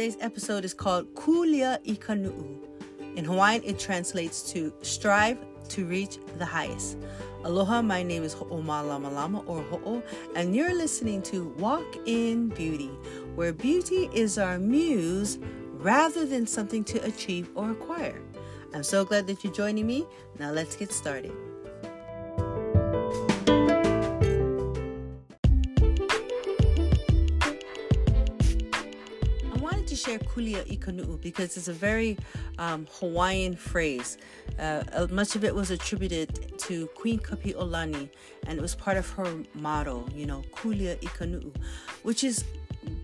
Today's episode is called Kulia Ikanu'u. In Hawaiian, it translates to strive to reach the highest. Aloha, my name is Ho'omalamalama or Ho'o, and you're listening to Walk in Beauty, where beauty is our muse rather than something to achieve or acquire. I'm so glad that you're joining me. Now let's get started. Share kulia ikanu'u because it's a very um, Hawaiian phrase. Uh, uh, much of it was attributed to Queen Kapi'olani, and it was part of her motto, you know, kulia ikanu'u, which is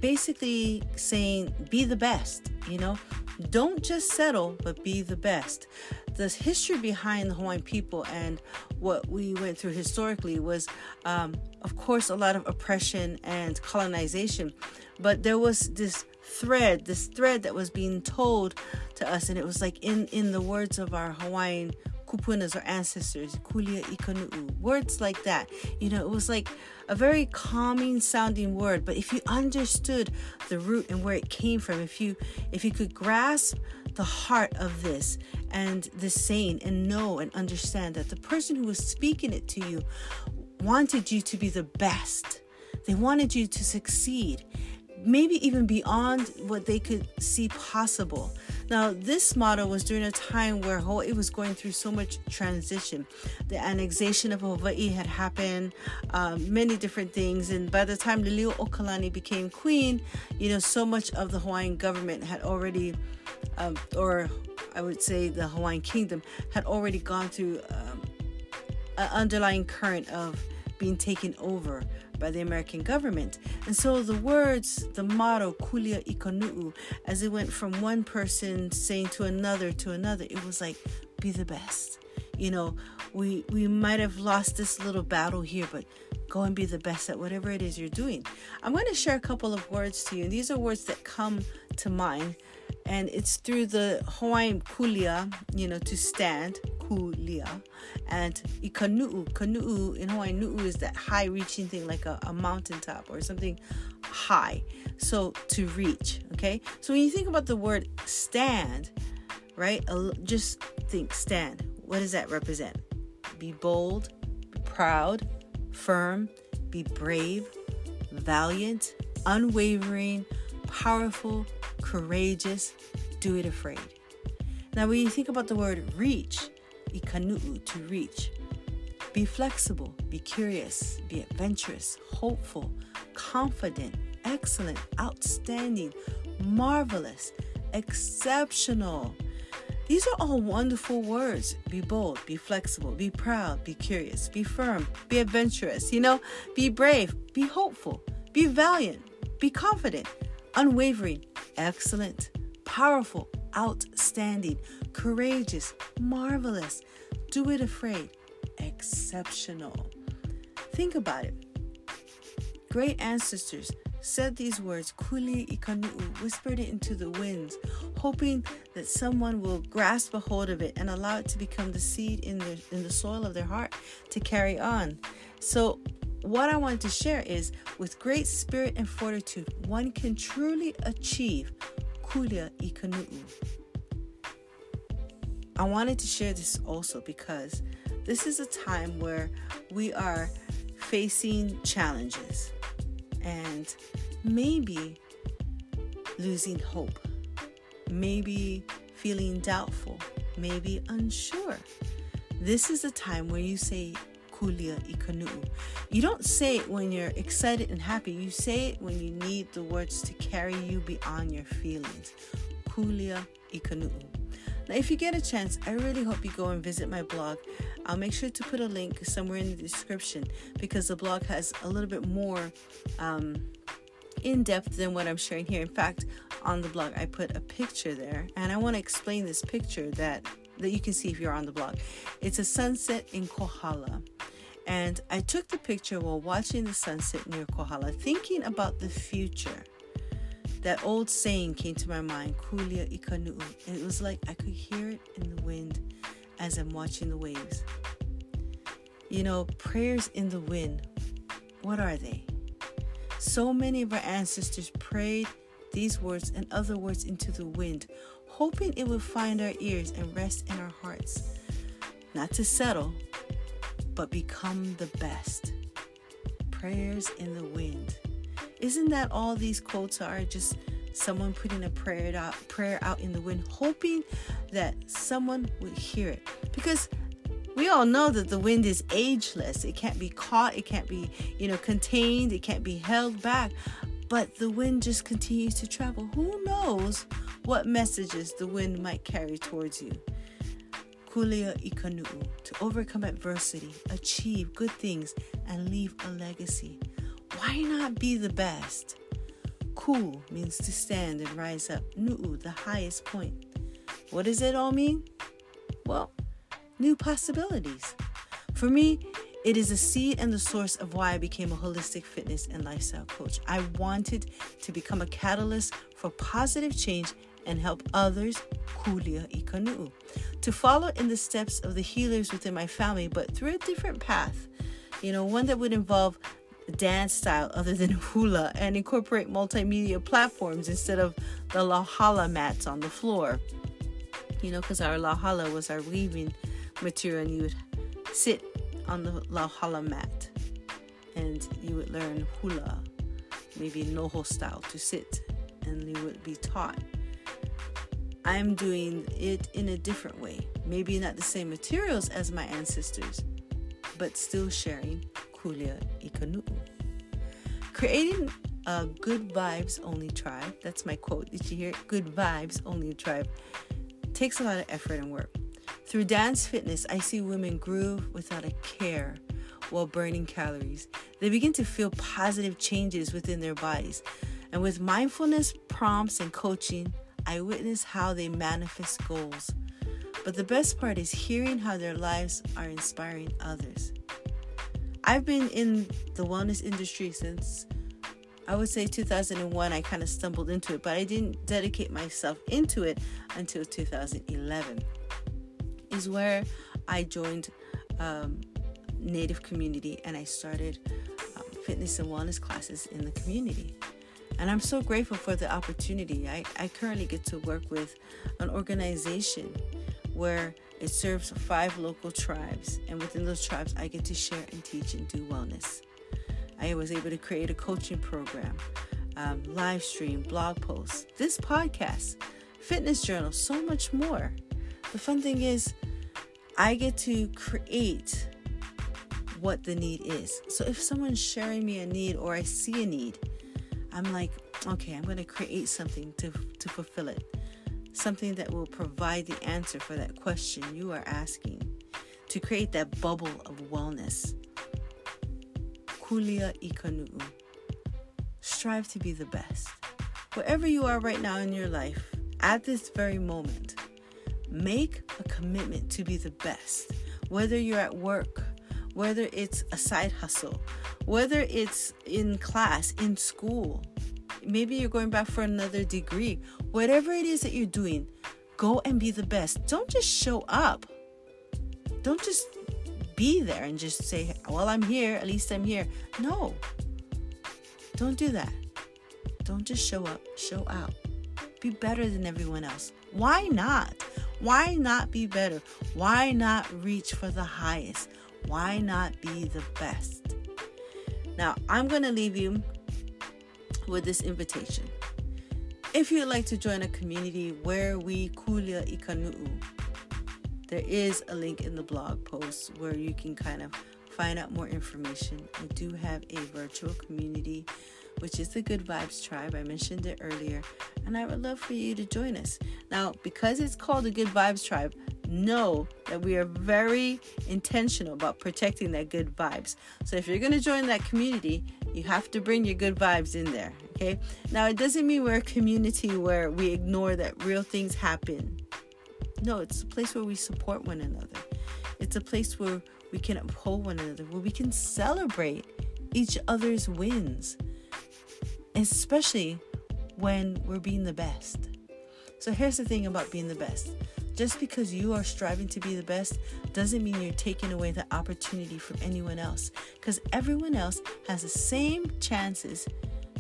basically saying be the best, you know. Don't just settle, but be the best. The history behind the Hawaiian people and what we went through historically was, um, of course, a lot of oppression and colonization, but there was this thread, this thread that was being told to us, and it was like in in the words of our Hawaiian kupunas or ancestors, kulia ikanu'u, words like that. You know, it was like a very calming sounding word, but if you understood the root and where it came from, if you if you could grasp the heart of this and the saying and know and understand that the person who was speaking it to you wanted you to be the best. They wanted you to succeed maybe even beyond what they could see possible. Now, this model was during a time where Hawaii was going through so much transition. The annexation of Hawaii had happened, um, many different things, and by the time Liliuokalani became queen, you know, so much of the Hawaiian government had already, um, or I would say the Hawaiian kingdom, had already gone through um, an underlying current of being taken over by the American government. And so the words, the motto, kulia ikanu'u, as it went from one person saying to another to another, it was like, be the best. You know, we we might have lost this little battle here, but go and be the best at whatever it is you're doing. I'm going to share a couple of words to you, and these are words that come to mind, and it's through the Hawaiian kulia, you know, to stand, kulia, and ikanu'u. Kanu'u in Hawaiian, nu'u is that high reaching thing like a, a mountaintop or something high. So to reach, okay? So when you think about the word stand, right? Just think stand. What does that represent? Be bold, be proud, firm, be brave, valiant, unwavering, powerful, courageous, do it afraid. Now, when you think about the word reach, ikanu'u, to reach. Be flexible, be curious, be adventurous, hopeful, confident, excellent, outstanding, marvelous, exceptional. These are all wonderful words. Be bold, be flexible, be proud, be curious, be firm, be adventurous, you know, be brave, be hopeful, be valiant, be confident, unwavering, excellent, powerful, outstanding, courageous, marvelous, do it afraid, exceptional. Think about it. Great ancestors said these words, Kuli ikanu'u, whispered it into the winds, hoping that someone will grasp a hold of it and allow it to become the seed in the in the soil of their heart to carry on. So what I wanted to share is with great spirit and fortitude, one can truly achieve kulia ikanu'u. I wanted to share this also because this is a time where we are facing challenges and maybe losing hope, maybe feeling doubtful, maybe unsure. This is a time where you say, Kulia ikanu'u. You don't say it when you're excited and happy. You say it when you need the words to carry you beyond your feelings. Kulia ikanu'u. Now, if you get a chance, I really hope you go and visit my blog. I'll make sure to put a link somewhere in the description because the blog has a little bit more um, in depth than what I'm sharing here. In fact, on the blog, I put a picture there, and I want to explain this picture that that you can see if you're on the blog. It's a sunset in Kohala. And I took the picture while watching the sunset near Kohala, thinking about the future. That old saying came to my mind, Kulia Ikanu'u. And it was like I could hear it in the wind as I'm watching the waves. You know, prayers in the wind, what are they? So many of our ancestors prayed these words and other words into the wind, hoping it would find our ears and rest in our hearts. Not to settle, but become the best. Prayers in the wind. Isn't that all these quotes are? Just someone putting a prayer out, prayer out in the wind, hoping that someone would hear it. Because we all know that the wind is ageless. It can't be caught, it can't be, you know, contained, it can't be held back. But the wind just continues to travel. Who knows what messages the wind might carry towards you? Kulia ikanu'u, to overcome adversity, achieve good things, and leave a legacy. Why not be the best? Ku means to stand and rise up. Nu'u, the highest point. What does it all mean? Well, new possibilities. For me, it is a seed and the source of why I became a holistic fitness and lifestyle coach. I wanted to become a catalyst for positive change and help others, kulia ikanu'u, to follow in the steps of the healers within my family, but through a different path. You know, one that would involve dance style other than hula and incorporate multimedia platforms instead of the lauhala mats on the floor. You know, because our lauhala was our weaving material, and you would sit on the lauhala mat and you would learn hula, maybe noho style to sit, and you would be taught. I'm doing it in a different way, maybe not the same materials as my ancestors, but still sharing kulia ikanu'u. Creating a good vibes only tribe, that's my quote. Did you hear it? Good vibes only tribe takes a lot of effort and work. Through dance fitness, I see women groove without a care while burning calories. They begin to feel positive changes within their bodies. And with mindfulness prompts and coaching, I witness how they manifest goals. But the best part is hearing how their lives are inspiring others. I've been in the wellness industry since I would say 2001, I kind of stumbled into it, but I didn't dedicate myself into it until 2011, is where I joined um, Native community and I started um, fitness and wellness classes in the community. And I'm so grateful for the opportunity. I, I currently get to work with an organization where it serves five local tribes, and within those tribes, I get to share and teach and do wellness. I was able to create a coaching program, um, live stream, blog posts, this podcast, fitness journal, so much more. The fun thing is, I get to create what the need is. So if someone's sharing me a need or I see a need, I'm like, okay, I'm going to create something to, to fulfill it. Something that will provide the answer for that question you are asking. To create that bubble of wellness Kulia Ikanu'u. Strive to be the best. Wherever you are right now in your life, at this very moment, make a commitment to be the best. Whether you're at work, whether it's a side hustle, whether it's in class, in school, maybe you're going back for another degree, whatever it is that you're doing, go and be the best. Don't just show up. Don't just be there and just say, Well, I'm here, at least I'm here. No, don't do that. Don't just show up, show out. Be better than everyone else. Why not? Why not be better? Why not reach for the highest? Why not be the best? Now, I'm going to leave you with this invitation. If you'd like to join a community where we kulia ikanu'u, there is a link in the blog post where you can kind of find out more information. I do have a virtual community, which is the Good Vibes Tribe. I mentioned it earlier, and I would love for you to join us. Now, because it's called the Good Vibes Tribe, know that we are very intentional about protecting that good vibes. So if you're going to join that community, you have to bring your good vibes in there. Okay. Now, it doesn't mean we're a community where we ignore that real things happen no, it's a place where we support one another. It's a place where we can uphold one another, where we can celebrate each other's wins, especially when we're being the best. So here's the thing about being the best. Just because you are striving to be the best doesn't mean you're taking away the opportunity from anyone else. Because everyone else has the same chances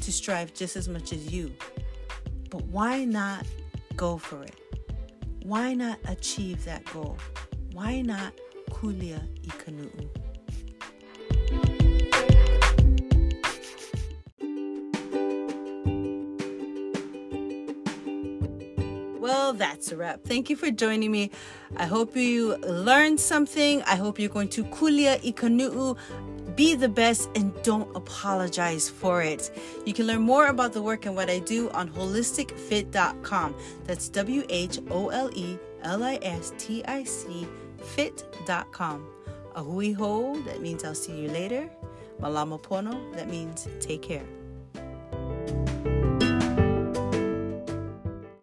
to strive just as much as you. But why not go for it? Why not achieve that goal? Why not kulia ikanu'u? That's a wrap. Thank you for joining me. I hope you learned something. I hope you're going to kulia ikanu'u be the best and don't apologize for it. You can learn more about the work and what I do on wholelisticfit.com. That's W H O L E L I S T I C fit.com. Ahui ho, that means I'll see you later. Malama pono, that means take care.